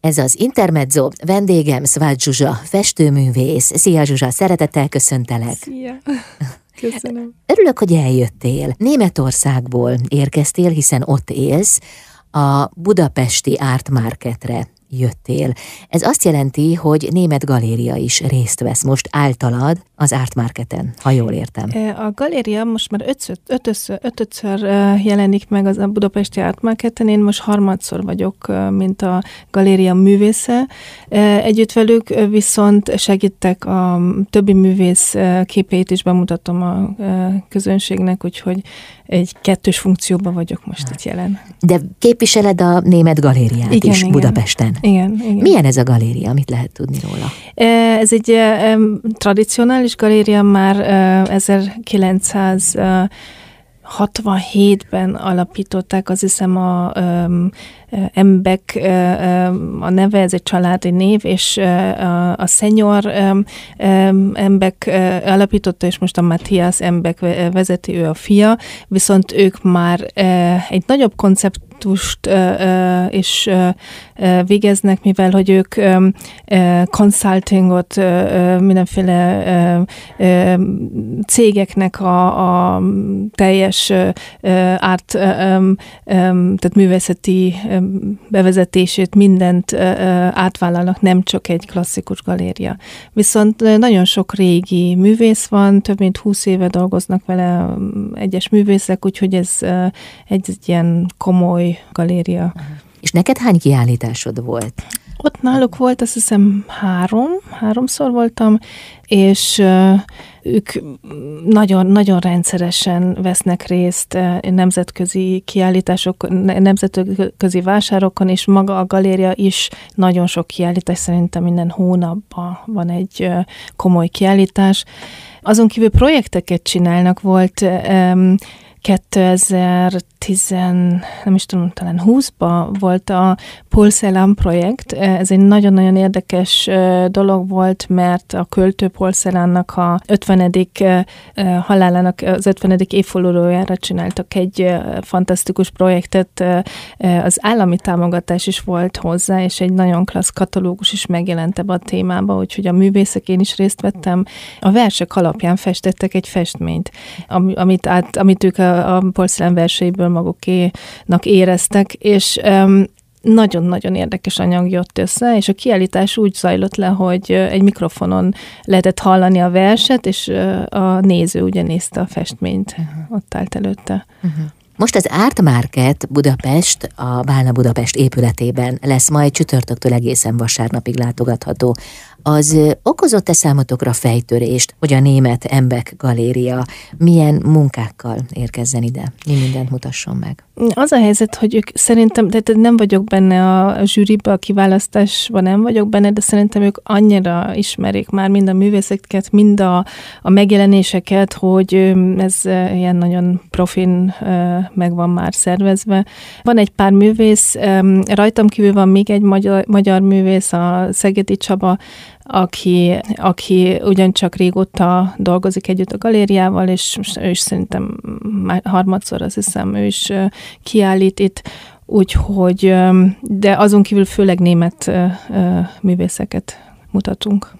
Ez az Intermezzo, vendégem Szvált Zsuzsa, festőművész. Szia Zsuzsa, szeretettel köszöntelek. Szia. Köszönöm. Örülök, hogy eljöttél. Németországból érkeztél, hiszen ott élsz, a budapesti Art Marketre jöttél. Ez azt jelenti, hogy német galéria is részt vesz most általad az Art Marketen, ha jól értem. A galéria most már ötször, ötöször, ötöször jelenik meg az a budapesti Art Marketen, én most harmadszor vagyok, mint a galéria művésze. Együtt velük viszont segítek a többi művész képeit is bemutatom a közönségnek, úgyhogy egy kettős funkcióban vagyok most itt jelen. De képviseled a német galériát igen, is igen. Budapesten. Igen, igen. Milyen ez a galéria? Mit lehet tudni róla? Ez egy tradicionális galéria, már 1900 67-ben alapították, az hiszem a um, Embek a neve, ez egy családi név, és a, a szenyor Embek alapította, és most a Matthias Embek vezeti, ő a fia, viszont ők már egy nagyobb koncept konceptust is végeznek, mivel hogy ők consultingot mindenféle cégeknek a, a teljes árt, tehát művészeti bevezetését, mindent átvállalnak, nem csak egy klasszikus galéria. Viszont nagyon sok régi művész van, több mint húsz éve dolgoznak vele egyes művészek, úgyhogy ez egy, ilyen komoly galéria. És neked hány kiállításod volt? Ott náluk volt, azt hiszem három, háromszor voltam, és ők nagyon-nagyon rendszeresen vesznek részt nemzetközi kiállítások, nemzetközi vásárokon, és maga a galéria is nagyon sok kiállítás, szerintem minden hónapban van egy komoly kiállítás. Azon kívül projekteket csinálnak, volt 2010, nem is tudom, talán 20-ban volt a Polszelan projekt. Ez egy nagyon-nagyon érdekes dolog volt, mert a költő Polszelánnak a 50. halálának az 50. évfordulójára csináltak egy fantasztikus projektet. Az állami támogatás is volt hozzá, és egy nagyon klassz katalógus is megjelent ebbe a témába, úgyhogy a művészek én is részt vettem. A versek alapján festettek egy festményt, amit, át, amit ők a a porcelán verseiből magukénak éreztek, és nagyon-nagyon érdekes anyag jött össze, és a kiállítás úgy zajlott le, hogy egy mikrofonon lehetett hallani a verset, és a néző ugye nézte a festményt, uh-huh. ott állt előtte. Uh-huh. Most az Art Market Budapest, a Bálna Budapest épületében lesz majd csütörtöktől egészen vasárnapig látogatható. Az okozott-e számotokra fejtörést, hogy a német Embek galéria milyen munkákkal érkezzen ide? Mi mindent mutasson meg? Az a helyzet, hogy ők szerintem, tehát nem vagyok benne a zsűribe, a kiválasztásban nem vagyok benne, de szerintem ők annyira ismerik már mind a művészeket, mind a, a megjelenéseket, hogy ez ilyen nagyon profin meg van már szervezve. Van egy pár művész, rajtam kívül van még egy magyar, magyar művész, a Szegedi Csaba, aki, aki ugyancsak régóta dolgozik együtt a galériával, és ő is szerintem már harmadszor azt hiszem, ő is kiállít itt, úgyhogy, de azon kívül főleg német művészeket mutatunk.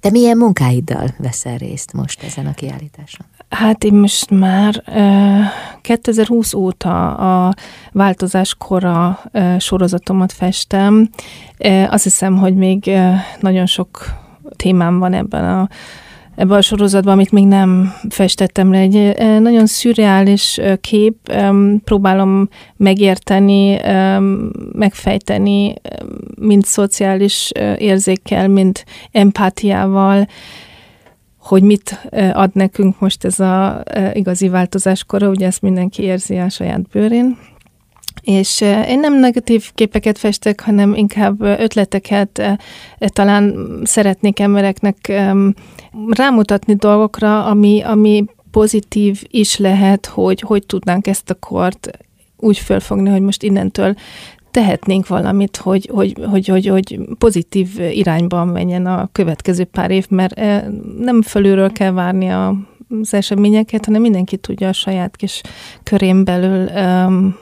Te milyen munkáiddal veszel részt most ezen a kiállításon? Hát én most már 2020 óta a változás kora sorozatomat festem. Azt hiszem, hogy még nagyon sok témám van ebben a ebben a sorozatban, amit még nem festettem le. Egy nagyon szürreális kép, próbálom megérteni, megfejteni, mind szociális érzékkel, mind empátiával, hogy mit ad nekünk most ez a igazi változáskora, ugye ezt mindenki érzi a saját bőrén. És én nem negatív képeket festek, hanem inkább ötleteket talán szeretnék embereknek rámutatni dolgokra, ami, ami pozitív is lehet, hogy hogy tudnánk ezt a kort úgy fölfogni, hogy most innentől tehetnénk valamit, hogy, hogy, hogy, hogy, hogy pozitív irányban menjen a következő pár év, mert eh, nem fölülről kell várni a az eseményeket, hanem mindenki tudja a saját kis körén belül um,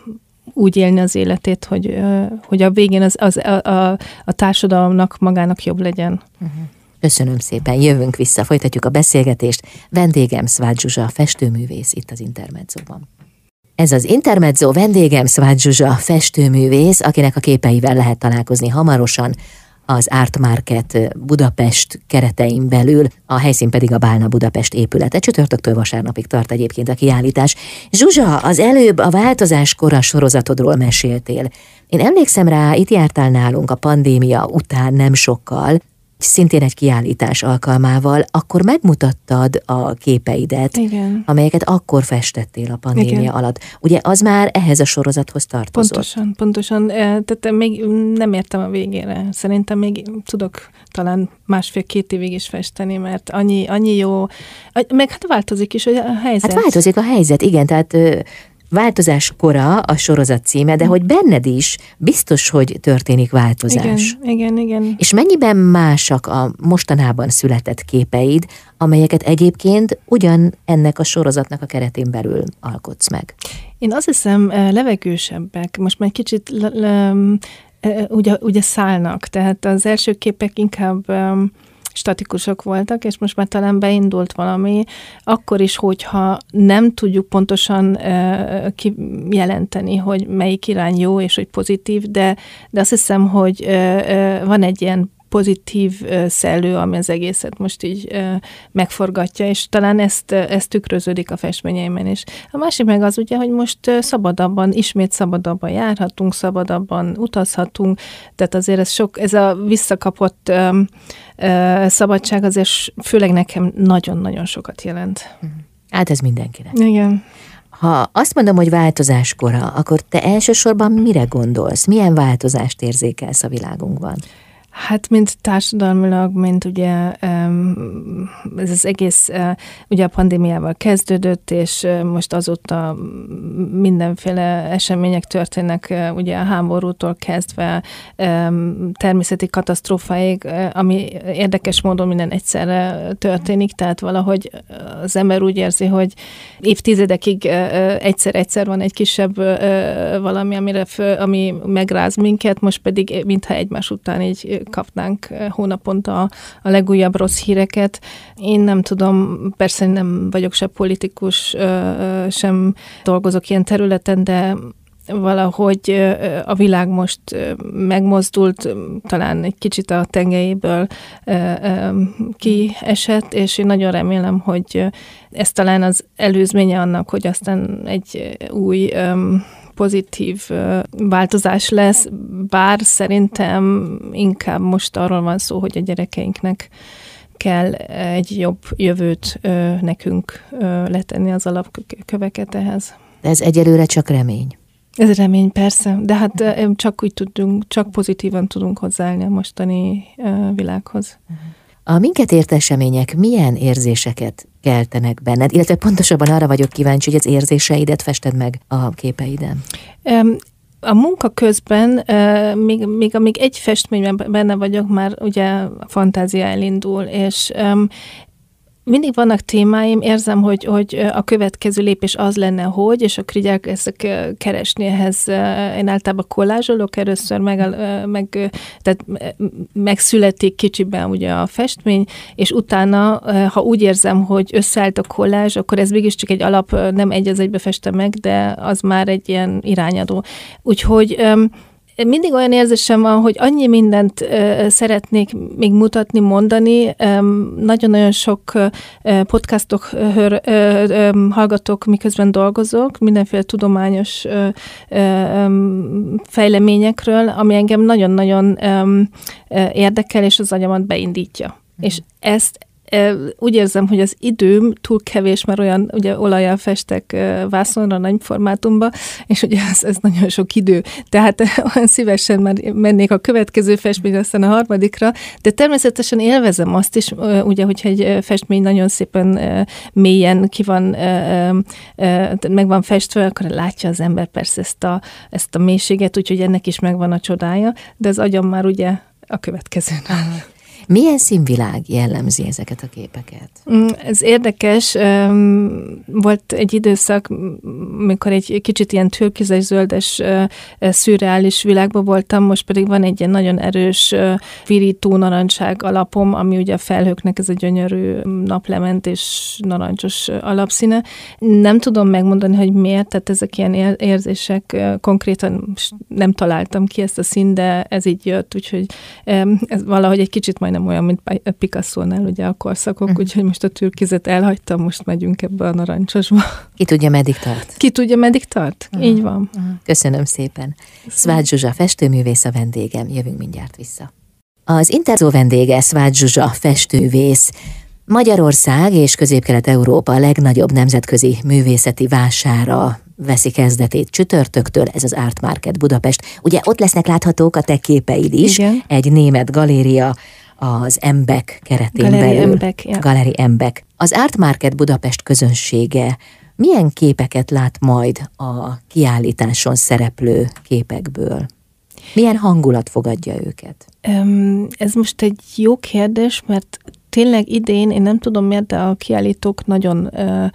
úgy élni az életét, hogy, hogy a végén az, az, a, a, a társadalomnak magának jobb legyen. Uh-huh. Köszönöm szépen, jövünk vissza, folytatjuk a beszélgetést. Vendégem Szvágy Zsuzsa, festőművész itt az Intermedzóban. Ez az Intermezzo vendégem Szvágy Zsuzsa, festőművész, akinek a képeivel lehet találkozni hamarosan az Art Market Budapest keretein belül, a helyszín pedig a Bálna Budapest épülete. Csütörtöktől vasárnapig tart egyébként a kiállítás. Zsuzsa, az előbb a változás kora sorozatodról meséltél. Én emlékszem rá, itt jártál nálunk a pandémia után nem sokkal, szintén egy kiállítás alkalmával, akkor megmutattad a képeidet, Igen. amelyeket akkor festettél a pandémia Igen. alatt. Ugye az már ehhez a sorozathoz tartozott? Pontosan, pontosan. Tehát még nem értem a végére. Szerintem még tudok talán másfél-két évig is festeni, mert annyi, annyi jó, meg hát változik is a helyzet. Hát változik a helyzet, igen, tehát Változás kora a sorozat címe, de hogy benned is biztos, hogy történik változás. Igen, igen, igen. És mennyiben másak a mostanában született képeid, amelyeket egyébként ugyan ennek a sorozatnak a keretén belül alkotsz meg? Én azt hiszem levegősebbek. Most már kicsit le, le, ugye, ugye szállnak, tehát az első képek inkább statikusok voltak, és most már talán beindult valami, akkor is, hogyha nem tudjuk pontosan uh, kijelenteni, hogy melyik irány jó, és hogy pozitív, de, de azt hiszem, hogy uh, uh, van egy ilyen pozitív szellő, ami az egészet most így megforgatja, és talán ezt, ezt tükröződik a festményeimen is. A másik meg az ugye, hogy most szabadabban, ismét szabadabban járhatunk, szabadabban utazhatunk, tehát azért ez sok, ez a visszakapott szabadság azért főleg nekem nagyon-nagyon sokat jelent. Hát ez mindenkinek. Igen. Ha azt mondom, hogy változáskora, akkor te elsősorban mire gondolsz? Milyen változást érzékelsz a világunkban? Hát, mint társadalmilag, mint ugye ez az egész ugye a pandémiával kezdődött, és most azóta mindenféle események történnek, ugye a háborútól kezdve természeti katasztrófáig, ami érdekes módon minden egyszerre történik, tehát valahogy az ember úgy érzi, hogy évtizedekig egyszer-egyszer van egy kisebb valami, amire föl, ami megráz minket, most pedig mintha egymás után így kapnánk hónaponta a legújabb rossz híreket. Én nem tudom, persze nem vagyok se politikus, sem dolgozok ilyen területen, de valahogy a világ most megmozdult, talán egy kicsit a tengelyéből kiesett, és én nagyon remélem, hogy ez talán az előzménye annak, hogy aztán egy új pozitív változás lesz, bár szerintem inkább most arról van szó, hogy a gyerekeinknek kell egy jobb jövőt nekünk letenni az alapköveket ehhez. De ez egyelőre csak remény. Ez remény, persze, de hát csak úgy tudunk, csak pozitívan tudunk hozzáállni a mostani világhoz. A minket ért események milyen érzéseket keltenek benned, illetve pontosabban arra vagyok kíváncsi, hogy az érzéseidet fested meg a képeiden. A munka közben, még, még amíg egy festményben benne vagyok, már ugye a fantázia elindul, és mindig vannak témáim, érzem, hogy, hogy a következő lépés az lenne, hogy, és akkor így elkezdek keresni ehhez. Én általában kollázsolok először, meg, meg, tehát megszületik kicsiben ugye a festmény, és utána, ha úgy érzem, hogy összeállt a kollázs, akkor ez mégiscsak egy alap, nem egy az egybe festem meg, de az már egy ilyen irányadó. Úgyhogy mindig olyan érzésem van, hogy annyi mindent szeretnék még mutatni, mondani. Nagyon-nagyon sok uh, podcastok hör, hallgatok, miközben dolgozok, mindenféle tudományos fejleményekről, ami engem nagyon-nagyon érdekel, és az agyamat beindítja. Mm. És ezt úgy érzem, hogy az időm túl kevés, mert olyan ugye olajjal festek vászonra nagy formátumba, és ugye ez, ez nagyon sok idő. Tehát olyan szívesen már mennék a következő festmény, aztán a harmadikra, de természetesen élvezem azt is, ugye, hogyha egy festmény nagyon szépen mélyen ki van, meg van festve, akkor látja az ember persze ezt a, ezt a mélységet, úgyhogy ennek is megvan a csodája, de az agyam már ugye a következőn. Milyen színvilág jellemzi ezeket a képeket? Mm, ez érdekes. Volt egy időszak, mikor egy kicsit ilyen türkizes, zöldes, szürreális világban voltam, most pedig van egy ilyen nagyon erős virító narancság alapom, ami ugye a felhőknek ez a gyönyörű naplement és narancsos alapszíne. Nem tudom megmondani, hogy miért, tehát ezek ilyen érzések konkrétan nem találtam ki ezt a szín, de ez így jött, úgyhogy ez valahogy egy kicsit majdnem olyan, mint Picasso-nál ugye a korszakok, uh-huh. úgyhogy most a türkizet elhagytam, most megyünk ebbe a narancsosba. Ki tudja, meddig tart? Ki tudja, meddig tart? Uh-huh. Így van. Uh-huh. Köszönöm szépen. Szvágy Zsuzsa, festőművész a vendégem. Jövünk mindjárt vissza. Az Interzó vendége Szvágy Zsuzsa, festővész. Magyarország és Közép-Kelet-Európa legnagyobb nemzetközi művészeti vására veszi kezdetét csütörtöktől, ez az Art Market Budapest. Ugye ott lesznek láthatók a te képeid is, Igen. egy német galéria, az Embek keretén Galeri belül. Embek, ja. Galeri Embek. Az Art Market Budapest közönsége milyen képeket lát majd a kiállításon szereplő képekből? Milyen hangulat fogadja őket? Ez most egy jó kérdés, mert tényleg idén, én nem tudom miért, de a kiállítók nagyon uh,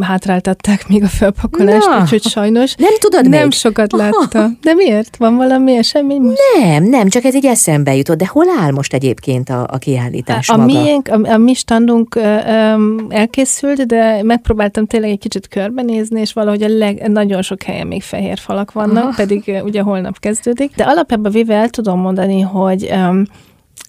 hátráltatták még a felpakolást, Na, úgyhogy sajnos nem tudod nem még? sokat látta. De miért? Van valami esemény most? Nem, nem, csak ez egy eszembe jutott. De hol áll most egyébként a, a kiállítás a, maga? Miénk, a, a mi standunk um, elkészült, de megpróbáltam tényleg egy kicsit körbenézni, és valahogy a leg, nagyon sok helyen még fehér falak vannak, ah. pedig ugye holnap kezdődik. De alapjában véve el tudom mondani, hogy um,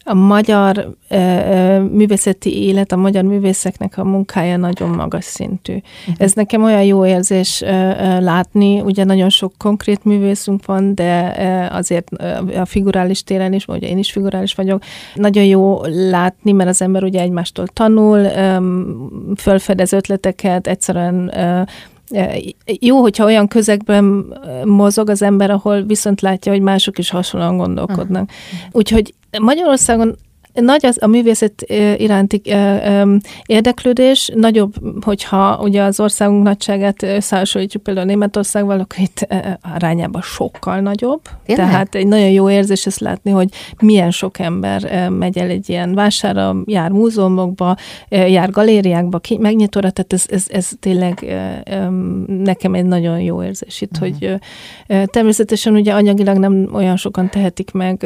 a magyar ö, ö, művészeti élet, a magyar művészeknek a munkája nagyon magas szintű. Uh-huh. Ez nekem olyan jó érzés ö, ö, látni, ugye nagyon sok konkrét művészünk van, de ö, azért ö, a figurális téren is, ugye én is figurális vagyok, nagyon jó látni, mert az ember ugye egymástól tanul, ö, fölfedez ötleteket, egyszerűen ö, jó, hogyha olyan közegben mozog az ember, ahol viszont látja, hogy mások is hasonlóan gondolkodnak. Uh-huh. Úgyhogy Magyarországon nagy az a művészet iránti érdeklődés, nagyobb, hogyha ugye az országunk nagyságát összehasonlítjuk például Németországval, akkor itt arányában sokkal nagyobb. Tényleg? Tehát egy nagyon jó érzés ezt látni, hogy milyen sok ember megy el egy ilyen vására, jár múzeumokba, jár galériákba, megnyitóra, tehát ez, ez, ez tényleg nekem egy nagyon jó érzés itt, uh-huh. hogy természetesen ugye anyagilag nem olyan sokan tehetik meg,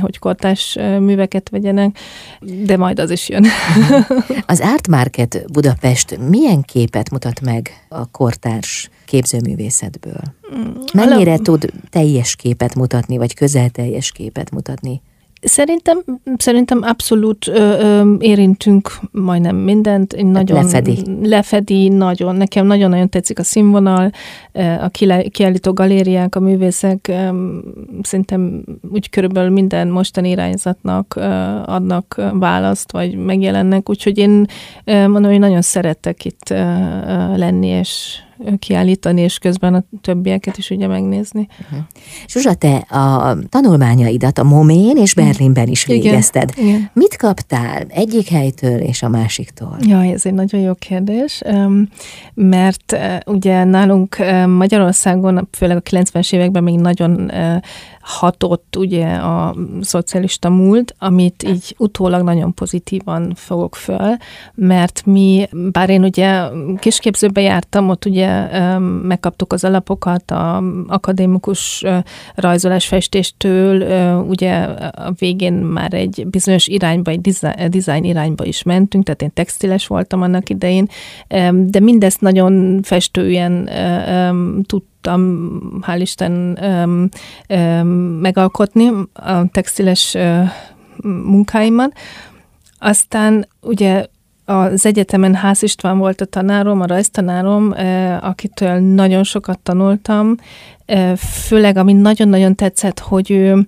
hogy kortás műveket vegyenek, de majd az is jön. az Art Market Budapest milyen képet mutat meg a kortárs képzőművészetből? Mm, Mennyire tud teljes képet mutatni, vagy közel teljes képet mutatni? Szerintem, szerintem abszolút ö, ö, érintünk majdnem mindent. Én nagyon lefedi. Lefedi, nagyon. Nekem nagyon-nagyon tetszik a színvonal, a kiállító galériák, a művészek. Szerintem úgy körülbelül minden mostani irányzatnak adnak választ, vagy megjelennek. Úgyhogy én mondom, hogy nagyon szeretek itt lenni, és kiállítani, és közben a többieket is ugye megnézni. Uh-huh. Zsuzsa, te a tanulmányaidat a Momén és Berlinben is végezted. Igen, igen. Mit kaptál egyik helytől és a másiktól? Ja, ez egy nagyon jó kérdés, mert ugye nálunk Magyarországon, főleg a 90-es években még nagyon hatott ugye a szocialista múlt, amit így utólag nagyon pozitívan fogok föl, mert mi, bár én ugye kisképzőbe jártam, ott ugye megkaptuk az alapokat a akadémikus rajzolás festéstől, ugye a végén már egy bizonyos irányba, egy design irányba is mentünk, tehát én textiles voltam annak idején, de mindezt nagyon festően tudtam tudtam, hál' Isten, öm, öm, megalkotni a textiles ö, munkáimat. Aztán ugye az egyetemen Ház István volt a tanárom, a rajztanárom, akitől nagyon sokat tanultam, főleg ami nagyon-nagyon tetszett, hogy ő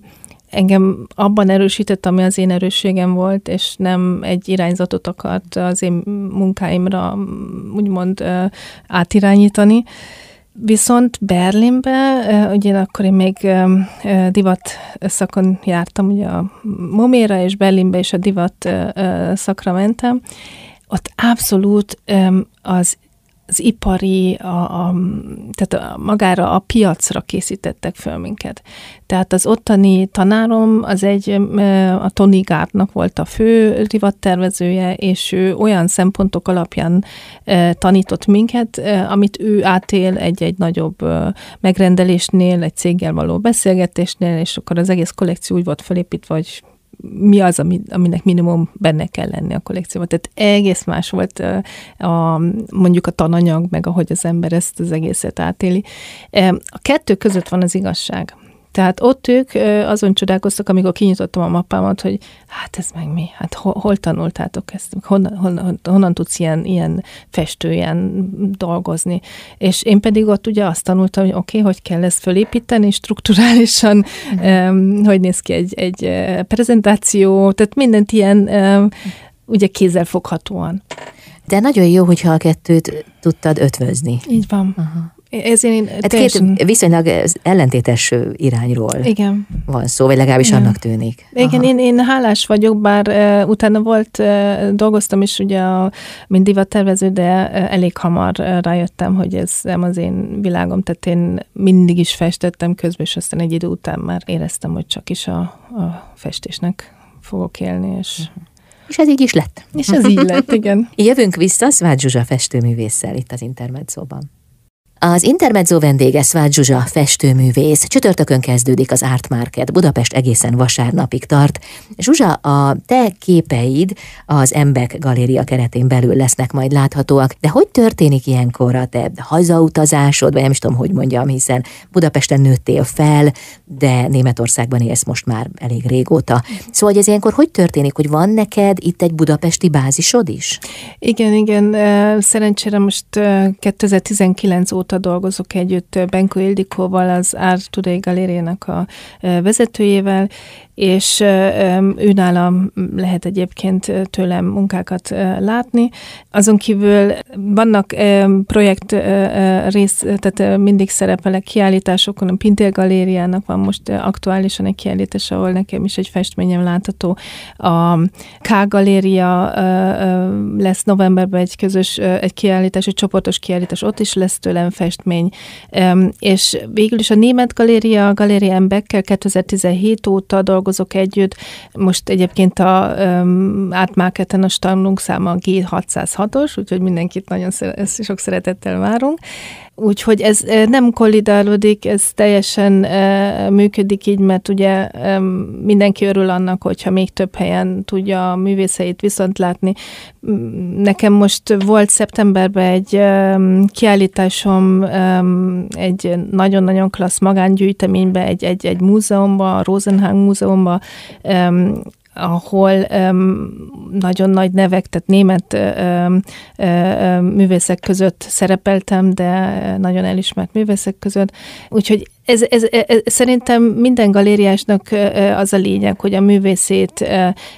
engem abban erősített, ami az én erősségem volt, és nem egy irányzatot akart az én munkáimra úgymond átirányítani. Viszont Berlinbe, ugye akkor én még divat szakon jártam, ugye a Moméra, és Berlinbe is a divat szakra mentem, ott abszolút az az ipari, a, a, tehát a, magára a piacra készítettek föl minket. Tehát az ottani tanárom az egy, a Tony Gártnak volt a fő rivattervezője, és ő olyan szempontok alapján tanított minket, amit ő átél egy-egy nagyobb megrendelésnél, egy céggel való beszélgetésnél, és akkor az egész kollekció úgy volt felépítve, hogy mi az, ami, aminek minimum benne kell lenni a kollekcióban. Tehát egész más volt a, mondjuk a tananyag, meg ahogy az ember ezt az egészet átéli. A kettő között van az igazság. Tehát ott ők azon csodálkoztak, amikor kinyitottam a mappámat, hogy hát ez meg mi? Hát hol, hol tanultátok ezt? Honnan, honnan, honnan tudsz ilyen, ilyen festően dolgozni? És én pedig ott ugye azt tanultam, hogy oké, okay, hogy kell ezt fölépíteni, strukturálisan, um, hogy néz ki egy, egy prezentáció, tehát mindent ilyen um, ugye kézzel foghatóan. De nagyon jó, hogyha a kettőt tudtad ötvözni. Így van. Uh-huh. Ezért én hát teljesen... két viszonylag ellentétes irányról Igen. van szó, vagy legalábbis Igen. annak tűnik. Igen, én, én hálás vagyok, bár uh, utána volt, uh, dolgoztam is ugye, a, mint divattervező, de uh, elég hamar uh, rájöttem, hogy ez nem az én világom, tehát én mindig is festettem közben, és aztán egy idő után már éreztem, hogy csak is a, a festésnek fogok élni, és uh-huh. És ez így is lett. És ez így lett, igen. Jövünk vissza Szvágy Zsuzsa festőművésszel itt az Intermedzóban. Az Intermezzo vendége Szvágy Zsuzsa festőművész. Csütörtökön kezdődik az Art Market. Budapest egészen vasárnapig tart. Zsuzsa, a te képeid az Embek Galéria keretén belül lesznek majd láthatóak, de hogy történik ilyenkor a te hazautazásod, vagy nem is tudom, hogy mondjam, hiszen Budapesten nőttél fel, de Németországban élsz most már elég régóta. Szóval, hogy ez ilyenkor hogy történik, hogy van neked itt egy budapesti bázisod is? Igen, igen. Szerencsére most 2019 óta óta dolgozok együtt Benko Ildikóval, az Art Today galériának a vezetőjével, és ő nálam lehet egyébként tőlem munkákat látni. Azon kívül vannak projekt rész, tehát mindig szerepelek kiállításokon, a Pintér Galériának van most aktuálisan egy kiállítás, ahol nekem is egy festményem látható. A K Galéria lesz novemberben egy közös, egy kiállítás, egy csoportos kiállítás, ott is lesz tőlem festmény. És végül is a Német Galéria, a Galéria Embekkel 2017 óta dolgozom, dolgozok együtt. Most egyébként a um, átmáketen a standunk száma a G606-os, úgyhogy mindenkit nagyon szere- sok szeretettel várunk. Úgyhogy ez nem kollidálódik, ez teljesen működik így, mert ugye mindenki örül annak, hogyha még több helyen tudja a művészeit viszont látni. Nekem most volt szeptemberben egy kiállításom egy nagyon-nagyon klassz magángyűjteménybe, egy, egy, egy múzeumban, a Rosenhang múzeumban, e, ahol um, nagyon nagy nevek, tehát német um, um, művészek között szerepeltem, de nagyon elismert művészek között. Úgyhogy ez, ez, ez, szerintem minden galériásnak az a lényeg, hogy a művészét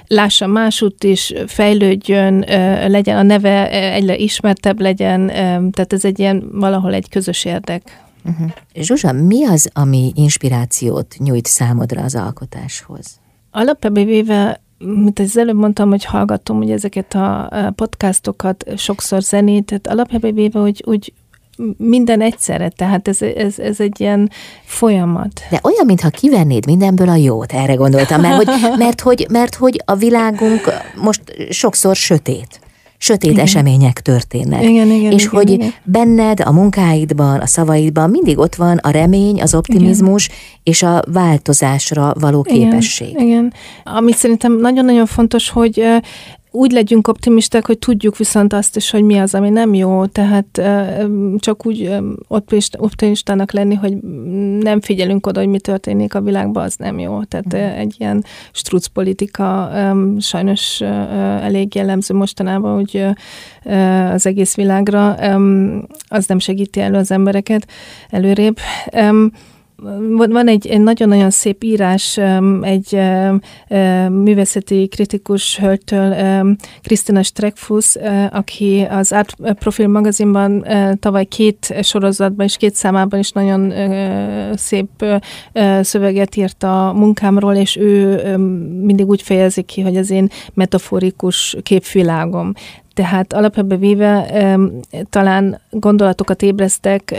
lássa másút is, fejlődjön, legyen a neve egyre ismertebb legyen, tehát ez egy ilyen valahol egy közös érdek. Uh-huh. Zsuzsa, mi az, ami inspirációt nyújt számodra az alkotáshoz? Alapvetően véve, mint az előbb mondtam, hogy hallgatom hogy ezeket a podcastokat, sokszor zenét, tehát alapvetően véve, hogy úgy minden egyszerre, tehát ez, ez, ez egy ilyen folyamat. De olyan, mintha kivennéd mindenből a jót, erre gondoltam, mert hogy, mert hogy, mert hogy a világunk most sokszor sötét sötét igen. események történnek. Igen, igen, és igen, hogy igen. benned, a munkáidban, a szavaidban mindig ott van a remény, az optimizmus igen. és a változásra való képesség. Igen, igen. Ami szerintem nagyon-nagyon fontos, hogy úgy legyünk optimisták, hogy tudjuk viszont azt is, hogy mi az, ami nem jó, tehát csak úgy optimistának lenni, hogy nem figyelünk oda, hogy mi történik a világban, az nem jó. Tehát mm. egy ilyen struc politika sajnos elég jellemző mostanában, hogy az egész világra, az nem segíti elő az embereket előrébb van egy, egy nagyon-nagyon szép írás egy művészeti kritikus hölgytől, Krisztina Streckfuss, aki az Art Profil magazinban tavaly két sorozatban és két számában is nagyon szép szöveget írt a munkámról, és ő mindig úgy fejezi ki, hogy az én metaforikus képvilágom. Tehát alapvetően véve talán gondolatokat ébreztek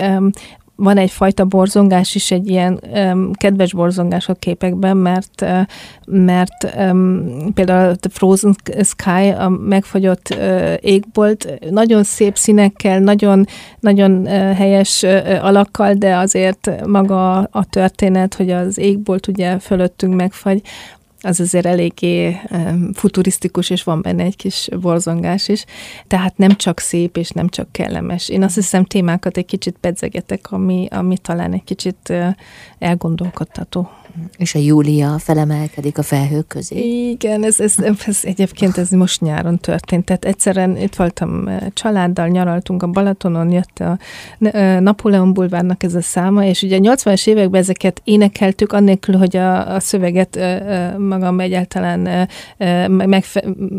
van egyfajta borzongás is, egy ilyen um, kedves borzongás a képekben, mert, uh, mert um, például a Frozen Sky, a megfagyott uh, égbolt, nagyon szép színekkel, nagyon, nagyon uh, helyes uh, alakkal, de azért maga a történet, hogy az égbolt ugye fölöttünk megfagy, az azért eléggé futurisztikus, és van benne egy kis borzongás is. Tehát nem csak szép, és nem csak kellemes. Én azt hiszem témákat egy kicsit pedzegetek, ami, ami talán egy kicsit elgondolkodtató. És a Júlia felemelkedik a felhők közé. Igen, ez, ez, ez egyébként ez most nyáron történt. Tehát egyszerűen itt voltam eh, családdal, nyaraltunk a Balatonon, jött a eh, Napóleon bulvárnak ez a száma, és ugye a 80-as években ezeket énekeltük, annélkül, hogy a, a szöveget eh, magam egyáltalán meg,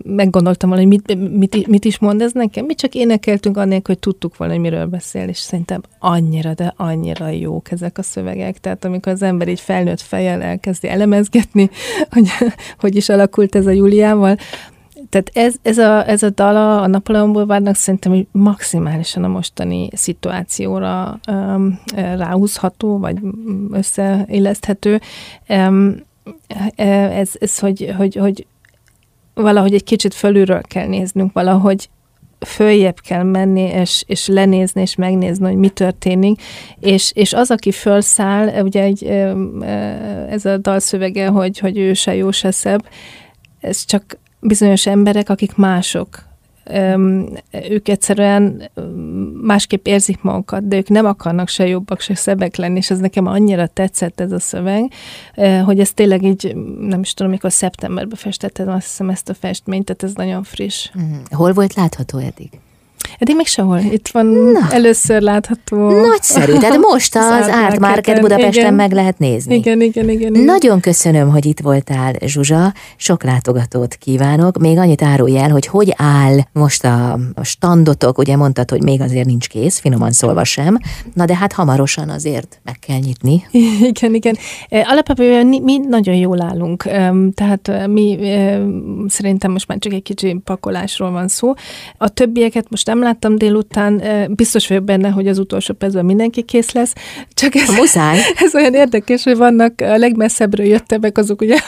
meggondoltam volna, hogy mit, mit, mit is mond ez nekem. Mi csak énekeltünk annélkül, hogy tudtuk volna, hogy miről beszél, és szerintem annyira, de annyira jók ezek a szövegek. Tehát amikor az ember így felnőtt fej fejjel elkezdi elemezgetni, hogy hogy is alakult ez a Júliával. Tehát ez, ez, a, ez a dala a Napoleon Boulevardnak szerintem hogy maximálisan a mostani szituációra um, ráhúzható, vagy összeilleszthető. Um, ez, ez hogy, hogy, hogy valahogy egy kicsit fölülről kell néznünk, valahogy följebb kell menni, és, és lenézni, és megnézni, hogy mi történik, és, és az, aki fölszáll, ugye egy, ez a dalszövege, hogy, hogy ő se jó, se szebb, ez csak bizonyos emberek, akik mások, ők egyszerűen másképp érzik magukat, de ők nem akarnak se jobbak, se szebbek lenni, és ez nekem annyira tetszett ez a szöveg, hogy ez tényleg így, nem is tudom, mikor szeptemberben festettem azt hiszem ezt a festményt, tehát ez nagyon friss. Mhm. Hol volt látható eddig? Eddig még sehol. Itt van Na. először látható. Nagyszerű. Tehát most az, az Art Market Budapesten igen. meg lehet nézni. Igen, igen, igen, igen. Nagyon köszönöm, hogy itt voltál, Zsuzsa. Sok látogatót kívánok. Még annyit árulj el, hogy hogy áll most a, standotok. Ugye mondtad, hogy még azért nincs kész, finoman szólva sem. Na de hát hamarosan azért meg kell nyitni. Igen, igen. Alapvetően mi nagyon jól állunk. Tehát mi szerintem most már csak egy kicsi pakolásról van szó. A többieket most nem láttam délután, biztos vagyok benne, hogy az utolsó percben mindenki kész lesz. Csak ez, Muszáj. ez olyan érdekes, hogy vannak a legmesszebbről jöttebbek, azok ugye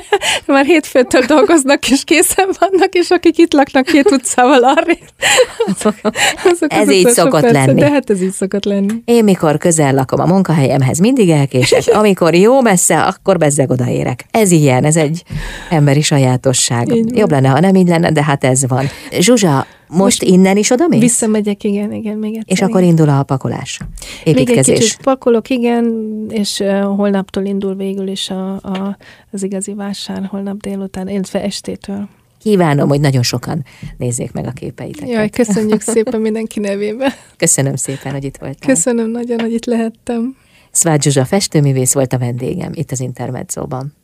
már hétfőtől dolgoznak, és készen vannak, és akik itt laknak két utcával arra. Azok, azok ez így szokott perce, lenni. De hát ez így szokott lenni. Én mikor közel lakom a munkahelyemhez, mindig elkések. Amikor jó messze, akkor bezzeg odaérek. Ez ilyen, ez egy emberi sajátosság. Jobb lenne, ha nem így lenne, de hát ez van. Zsuzsa, most, Most innen is oda mész? Visszamegyek, igen, igen, még egyszer. És akkor indul a pakolás, építkezés. Még egy kicsit pakolok, igen, és uh, holnaptól indul végül is a, a, az igazi vásár, holnap délután, illetve estétől. Kívánom, hogy nagyon sokan nézzék meg a képeiteket. Jaj, köszönjük szépen mindenki nevében. Köszönöm szépen, hogy itt voltál. Köszönöm nagyon, hogy itt lehettem. Szvágy Zsuzsa festőművész volt a vendégem itt az Intermedzóban.